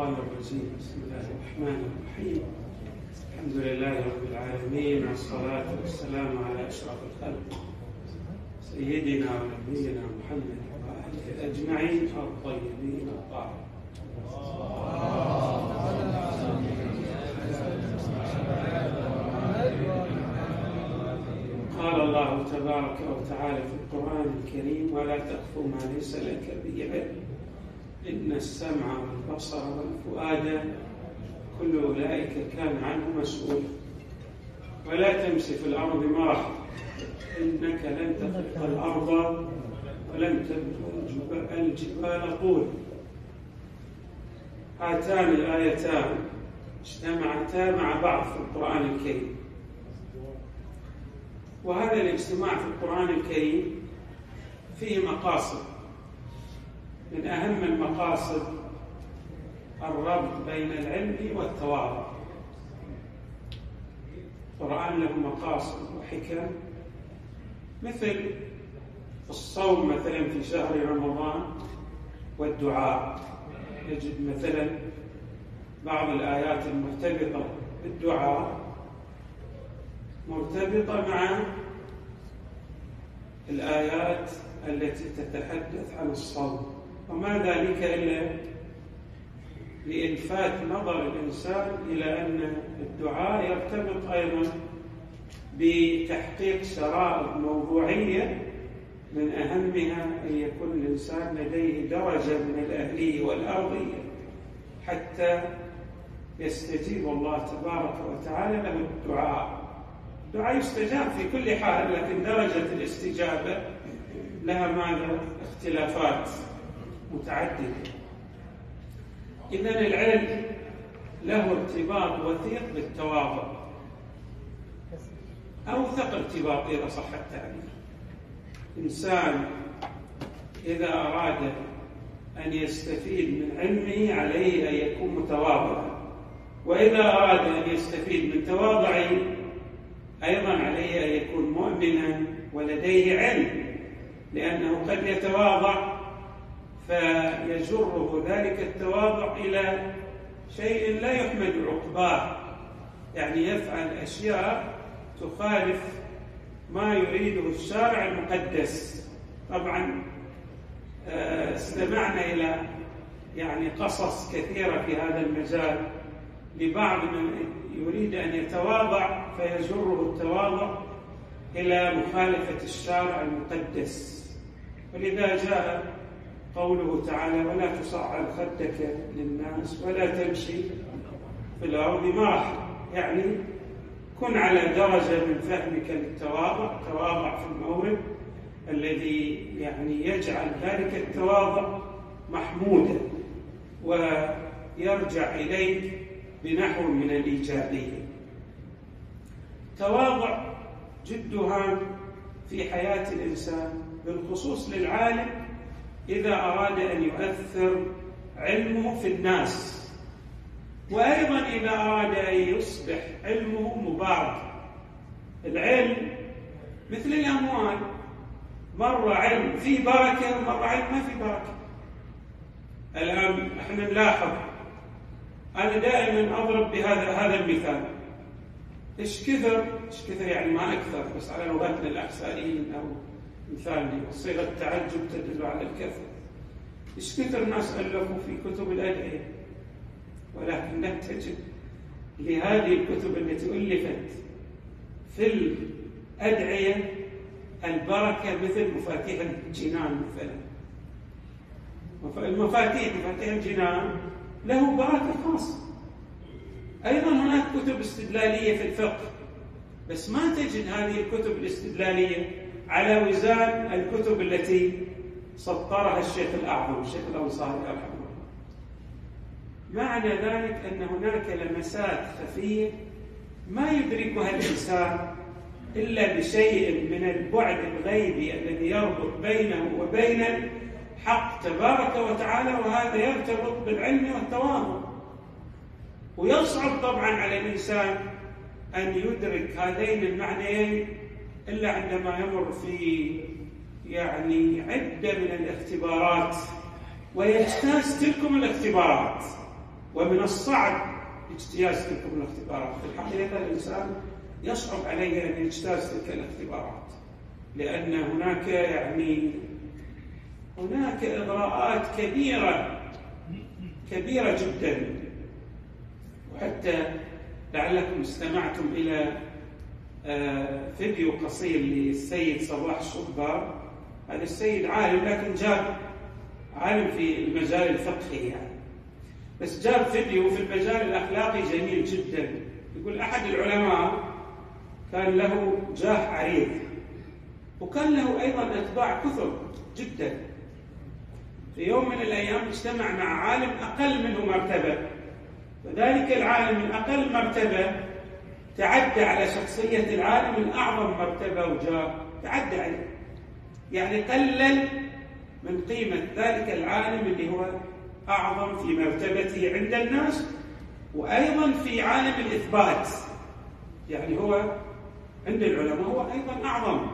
الشيطان الرجيم. بسم الله الرحمن الرحيم. الحمد لله رب العالمين والصلاة والسلام على أشرف الخلق. سيدنا ونبينا محمد وآله أجمعين الطيبين الطاهرين. قال الله تبارك وتعالى في القرآن الكريم ولا تخف ما ليس لك به علم. إن السمع والبصر والفؤاد كل أولئك كان عنه مسؤولا ولا تمشي في الأرض مرحا إنك لن تخلق الأرض ولن تبلغ الجبال طولا هاتان الآيتان. اجتمعتا مع بعض في القرآن الكريم. وهذا الاجتماع في القرآن الكريم فيه مقاصد. من أهم المقاصد الربط بين العلم والتواضع. القرآن له مقاصد وحكم مثل الصوم مثلا في شهر رمضان والدعاء. نجد مثلا بعض الآيات المرتبطة بالدعاء مرتبطة مع الآيات التي تتحدث عن الصوم. وما ذلك إلا لإلفات نظر الإنسان إلى أن الدعاء يرتبط أيضا بتحقيق شرائط موضوعية من أهمها أن يكون الإنسان لديه درجة من الأهلية والأرضية حتى يستجيب الله تبارك وتعالى له الدعاء. الدعاء يستجاب في كل حال لكن درجة الاستجابة لها ماذا اختلافات. متعددة. إذا العلم له ارتباط وثيق بالتواضع. أوثق ارتباط إذا صح التعبير. إنسان إذا أراد أن يستفيد من علمه عليه أن يكون متواضعا. وإذا أراد أن يستفيد من تواضعه أيضا عليه أن يكون مؤمنا ولديه علم لأنه قد يتواضع فيجره ذلك التواضع إلى شيء لا يحمد عقباه. يعني يفعل أشياء تخالف ما يريده الشارع المقدس. طبعا استمعنا إلى يعني قصص كثيرة في هذا المجال لبعض من يريد أن يتواضع فيجره التواضع إلى مخالفة الشارع المقدس. ولذا جاء قوله تعالى ولا تصعد خدك للناس ولا تمشي في الأرض مرحا يعني كن على درجة من فهمك للتواضع تواضع في المورد الذي يعني يجعل ذلك التواضع محمودا ويرجع إليك بنحو من الإيجابية. تواضع جد هام في حياة الإنسان بالخصوص للعالم إذا أراد أن يؤثر علمه في الناس. وأيضا إذا أراد أن يصبح علمه مبارك. العلم مثل الأموال. مرة علم فيه بركة ومرة علم ما فيه بركة. الآن إحنا نلاحظ. أنا دائما أضرب بهذا هذا المثال. إيش كثر؟ إيش كثر يعني ما أكثر بس على لغتنا الأحسائيين أو مثال صيغة التعجب تدل على الكثرة إيش كثر ناس ألفوا في كتب الأدعية؟ ولكن لا تجد لهذه الكتب التي ألفت في الأدعية البركة مثل مفاتيح الجنان مثلا. المفاتيح مفاتيح الجنان له بركة خاصة. أيضا هناك كتب استدلالية في الفقه بس ما تجد هذه الكتب الاستدلالية على وزان الكتب التي سطرها الشيخ الأعظم الشيخ الأنصاري الله معنى ذلك أن هناك لمسات خفية ما يدركها الإنسان إلا بشيء من البعد الغيبي الذي يربط بينه وبين الحق تبارك وتعالى وهذا يرتبط بالعلم والتواضع ويصعب طبعا على الإنسان أن يدرك هذين المعنيين إلا عندما يمر في يعني عدة من الاختبارات ويجتاز تلكم الاختبارات. ومن الصعب اجتياز تلكم الاختبارات. في الحقيقة الإنسان يصعب عليه أن يجتاز تلك الاختبارات لأن هناك يعني هناك إغراءات كبيرة كبيرة جدا. وحتى لعلكم استمعتم إلى آه، فيديو قصير للسيد صباح الصبار هذا السيد عالم لكن جاب عالم في المجال الفقهي يعني. بس جاب فيديو في المجال الأخلاقي جميل جدا. يقول أحد العلماء كان له جاه عريض وكان له أيضا أتباع كثر جدا. في يوم من الأيام اجتمع مع عالم أقل منه مرتبة. فذلك العالم الأقل مرتبة تعدى على شخصية العالم الأعظم مرتبة وجاه تعدى عليه. يعني قلل من قيمة ذلك العالم اللي هو أعظم في مرتبته عند الناس وأيضا في عالم الإثبات. يعني هو عند العلماء هو أيضا أعظم.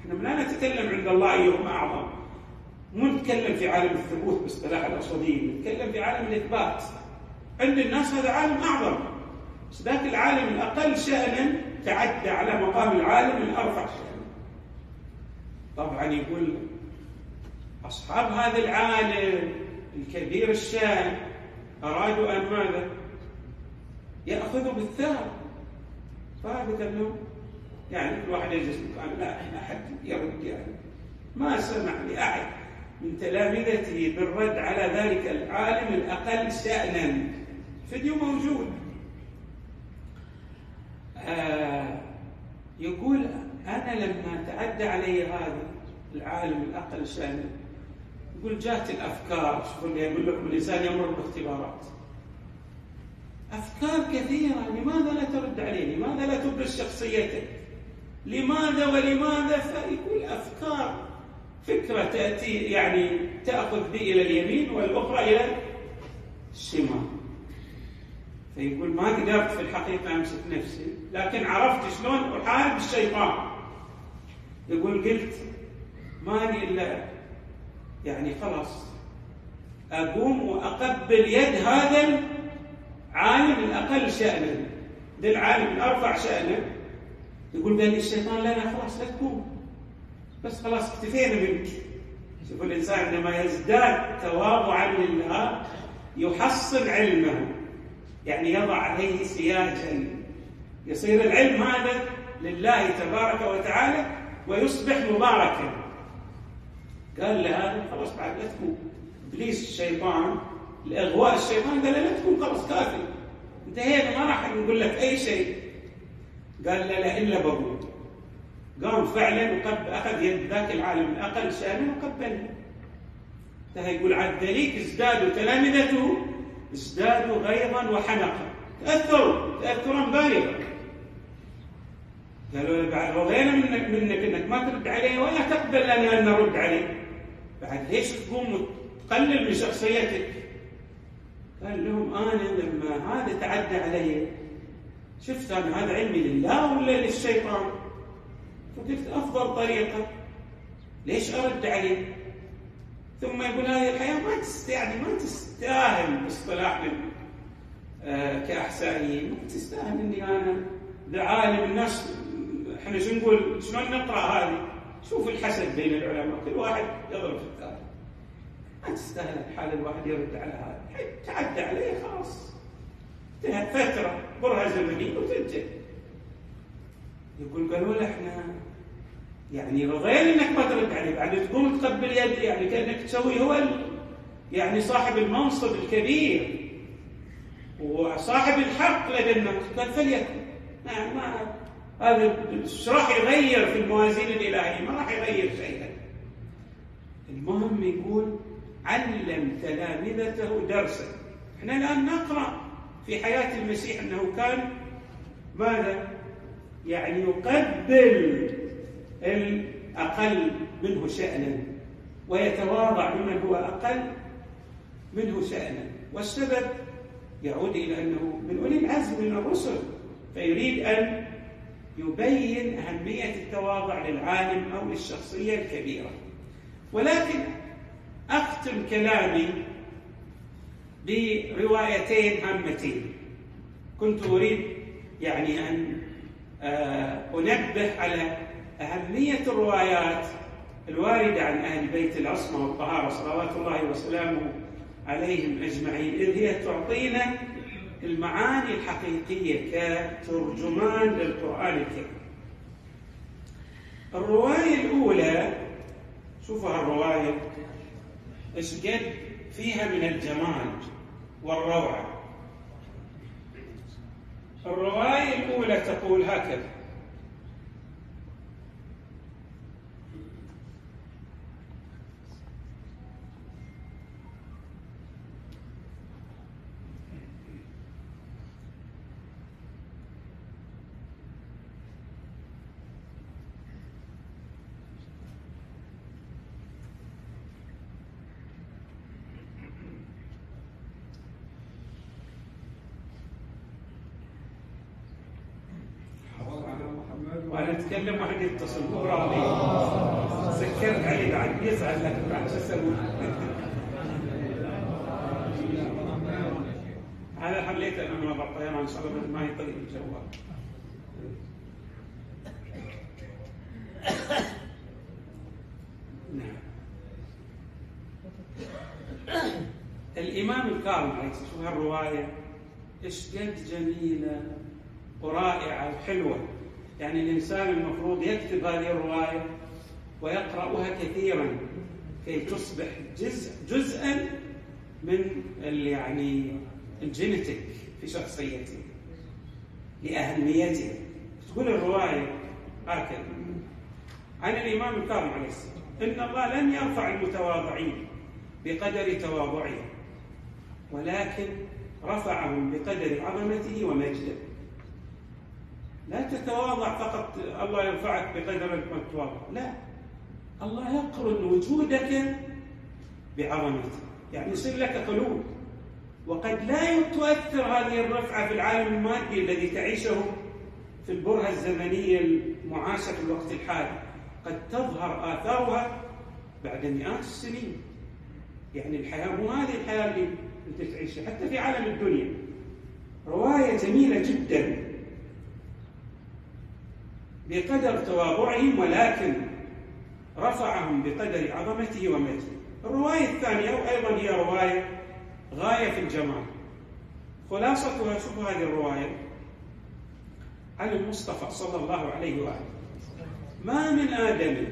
إحنا لا نتكلم عند الله أيهم أعظم. مو نتكلم في عالم الثبوت باصطلاح الأصوليين نتكلم في عالم الإثبات. عند الناس هذا عالم أعظم. بس ذاك العالم الأقل شأنا تعدى على مقام العالم الأرفع. طبعا يقول أصحاب هذا العالم الكبير الشان أرادوا أن ماذا؟ يأخذوا بالثار. فهذا لهم يعني كل واحد يجلس مكان لا إحنا أحد يرد يعني. ما سمع لأحد من تلامذته بالرد على ذلك العالم الأقل شأنا. الفيديو موجود. آه يقول أنا لما تعدى علي هذا العالم الأقل شأنا يقول جات الأفكار شوفوا اللي يقول لكم الإنسان يمر باختبارات أفكار كثيرة لماذا لا ترد عليه؟ لماذا لا تبرز شخصيتك؟ لماذا ولماذا؟ فيقول أفكار فكرة تأتي يعني تأخذ بي إلى اليمين والأخرى إلى الشمال فيقول ما قدرت في الحقيقة أمسك نفسي لكن عرفت شلون أحارب الشيطان يقول قلت ماني إلا يعني خلاص. أقوم وأقبل يد هذا العالم الأقل شأنا ده العالم الأرفع شأنا. يقول لي الشيطان لنا خلاص لا تقوم. بس خلاص اكتفينا منك شوف الإنسان عندما يزداد تواضعا لله يحصن علمه. يعني يضع عليه سياجا. يصير العلم هذا لله تبارك وتعالى ويصبح مباركا. قال لها خلاص بعد لا تكون. إبليس الشيطان لاغواء الشيطان قال لا تكون خلاص كافي انتهينا ما راح نقول لك أي شيء. قال لا لا إلا بقول. قام فعلا وقب أخذ يد ذاك العالم الأقل شانه وقبله انتهى يقول عاد ذليك ازدادوا تلامذته ازدادوا غيظا وحنقا. تأثروا تاثرا بالغا قالوا بعد رضينا منك منك إنك ما ترد عليه ولا تقبل لنا أن نرد عليه. بعد ليش تقوم وتقلل من شخصيتك؟ قال لهم أنا لما هذا تعدى علي شفت أنا هذا علمي لله ولا للشيطان؟ فقلت أفضل طريقة. ليش أرد عليه؟ ثم يقول هذه الحياة ما تستاهل ما تستاهل باصطلاح آه كاحسائيين ما تستاهل إني أنا لعالم الناس. إحنا شو نقول؟ شلون نقرأ هذه؟ شوف الحسد بين العلماء كل واحد يضرب في الثاني. ما تستاهل الحال الواحد يرد على هذا. تعدى عليه خلاص. انتهت فترة برهة زمنية وتنتهي. يقول قالوا له إحنا يعني رضينا إنك ما ترد عليه. بعد تقوم تقبل يد يعني كأنك تسوي هو يعني صاحب المنصب الكبير. وصاحب الحق لدى الناس قال فليكن. ما ما هذا إيش راح يغير في الموازين الإلهية؟ ما راح يغير شيئا. المهم يقول علم تلامذته درسا. إحنا الآن نقرأ في حياة المسيح أنه كان ماذا؟ يعني يقبل الأقل منه شانا ويتواضع ممن هو أقل منه شانا والسبب يعود إلى أنه من أولي العزم من الرسل فيريد أن يبين أهمية التواضع للعالم أو للشخصية الكبيرة. ولكن أختم كلامي بروايتين هامتين كنت أريد يعني أن آه، أنبه على أهمية الروايات الواردة عن أهل بيت العصمة والطهارة صلوات الله وسلامه عليهم أجمعين إذ هي تعطينا المعاني الحقيقية كترجمان للقرآن الكريم. الرواية الأولى شوفوا هالرواية إيش قد فيها من الجمال والروعة. الرواية الأولى تقول هكذا وأنا اتكلم واحد يتصل مو راضي سكرت علي بعد يزعل لك بعد شو أسوي؟ هذا حليته أنا ما الطيران. إن شاء الله ما يطلق الجوال نعم. الإمام الكاظم عليه شوف هالروايه إيش قد جميلة ورائعة وحلوه يعني الإنسان المفروض يكتب هذه الرواية ويقرأها كثيرا كي تصبح جزء جزءا من يعني الجينيتك في شخصيته لأهميته تقول الرواية هكذا. عن الإمام الكاظم عليه السلام إن الله لم يرفع المتواضعين بقدر تواضعهم ولكن رفعهم بقدر عظمته ومجده. لا تتواضع فقط الله يرفعك بقدر ما تتواضع لا. الله يقرن وجودك بعظمته. يعني يصير لك قلوب. وقد لا تؤثر هذه الرفعة في العالم المادي الذي تعيشه في البرهة الزمنية المعاشة في الوقت الحالي. قد تظهر آثارها بعد مئات السنين. يعني الحياة مو هذه الحياة اللي أنت تعيشها حتى في عالم الدنيا. رواية جميلة جدا. بقدر تواضعهم ولكن رفعهم بقدر عظمته ومجده الرواية الثانية وأيضا هي رواية غاية في الجمال. خلاصتها شوفوا هذه الرواية. عن المصطفى صلى الله عليه وآله. ما من آدم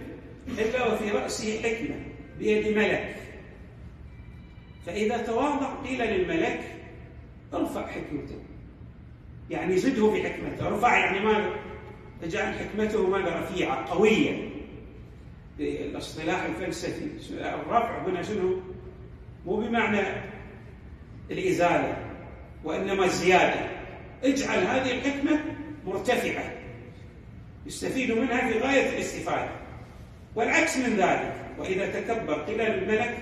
إلا وفي رأسه حكمة بيد ملك. فإذا تواضع قيل للملك ارفع حكمته. يعني زده في حكمته. ارفع يعني ماذا؟ تجعل حكمته ماذا رفيعة قوية بالاصطلاح الفلسفي. الرفع هنا شنو؟ مو بمعنى الإزالة وإنما الزيادة اجعل هذه الحكمة مرتفعة. يستفيد منها في غاية الاستفادة. والعكس من ذلك وإذا تكبر قلال الملك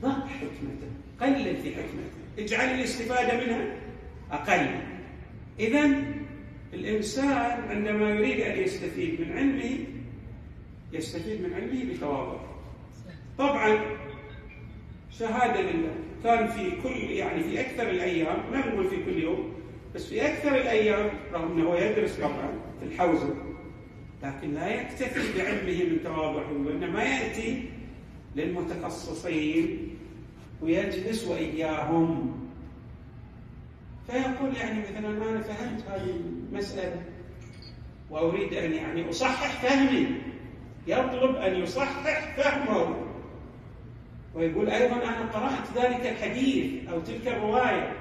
ضع حكمته. قلل في حكمته. اجعل الاستفادة منها أقل. إذا الإنسان عندما يريد أن يستفيد من علمه يستفيد من علمه بتواضع. طبعا شهادة لله. كان في كل يعني في أكثر الأيام لا نقول في كل يوم بس في أكثر الأيام رغم أنه يدرس طبعا في الحوزة لكن لا يكتفي بعلمه من تواضعه وإنما يأتي للمتخصصين ويجلس وإياهم. فيقول يعني مثلا أنا فهمت هذه المسألة وأريد أن يعني أصحح فهمي. يطلب أن يصحح فهمه. ويقول أيضا أنا قرأت ذلك الحديث أو تلك الرواية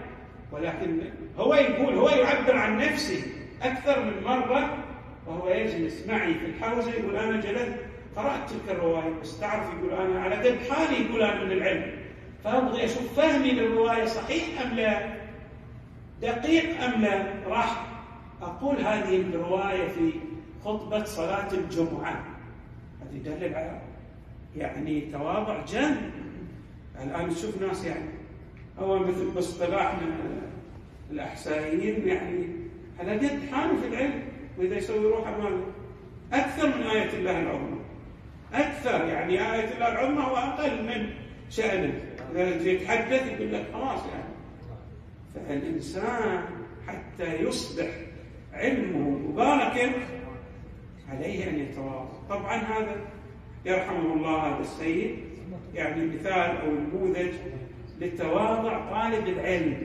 ولكن هو يقول هو يعبر عن نفسه أكثر من مرة وهو يجلس معي في الحوزة يقول أنا جلست قرأت تلك الرواية بس تعرف يقول أنا على قد حالي يقول أنا من العلم. فأبغي أشوف فهمي للرواية صحيح أم لا؟ دقيق أم لا؟ راح أقول هذه الرواية في خطبة صلاة الجمعة. هذه يدلل على يعني تواضع جن الآن نشوف ناس يعني هو مثل باصطلاحنا الأحسائيين يعني على قد حاله في العلم وإذا يسوي روحه ماله أكثر من آية الله العظمى. أكثر يعني آية الله العظمى هو أقل من شأنك إذا يتحدث يقول لك خلاص يعني فالإنسان حتى يصبح علمه مباركا عليه أن يتواضع. طبعا هذا يرحمه الله هذا السيد يعني مثال أو نموذج لتواضع طالب العلم.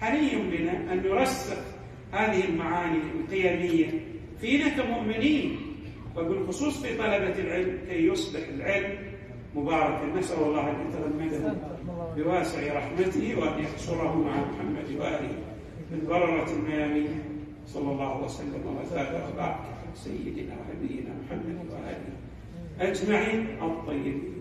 حري بنا أن نرسخ هذه المعاني القيمية فينا كمؤمنين وبالخصوص في طلبة العلم كي يصبح العلم مباركا. نسأل الله أن يتغمده. بواسع رحمته وأن يحشره مع محمد وآله بالبررة الميامين صلى الله وسلم وبارك وبارك سيدنا ونبينا محمد وآله أجمعين الطيبين.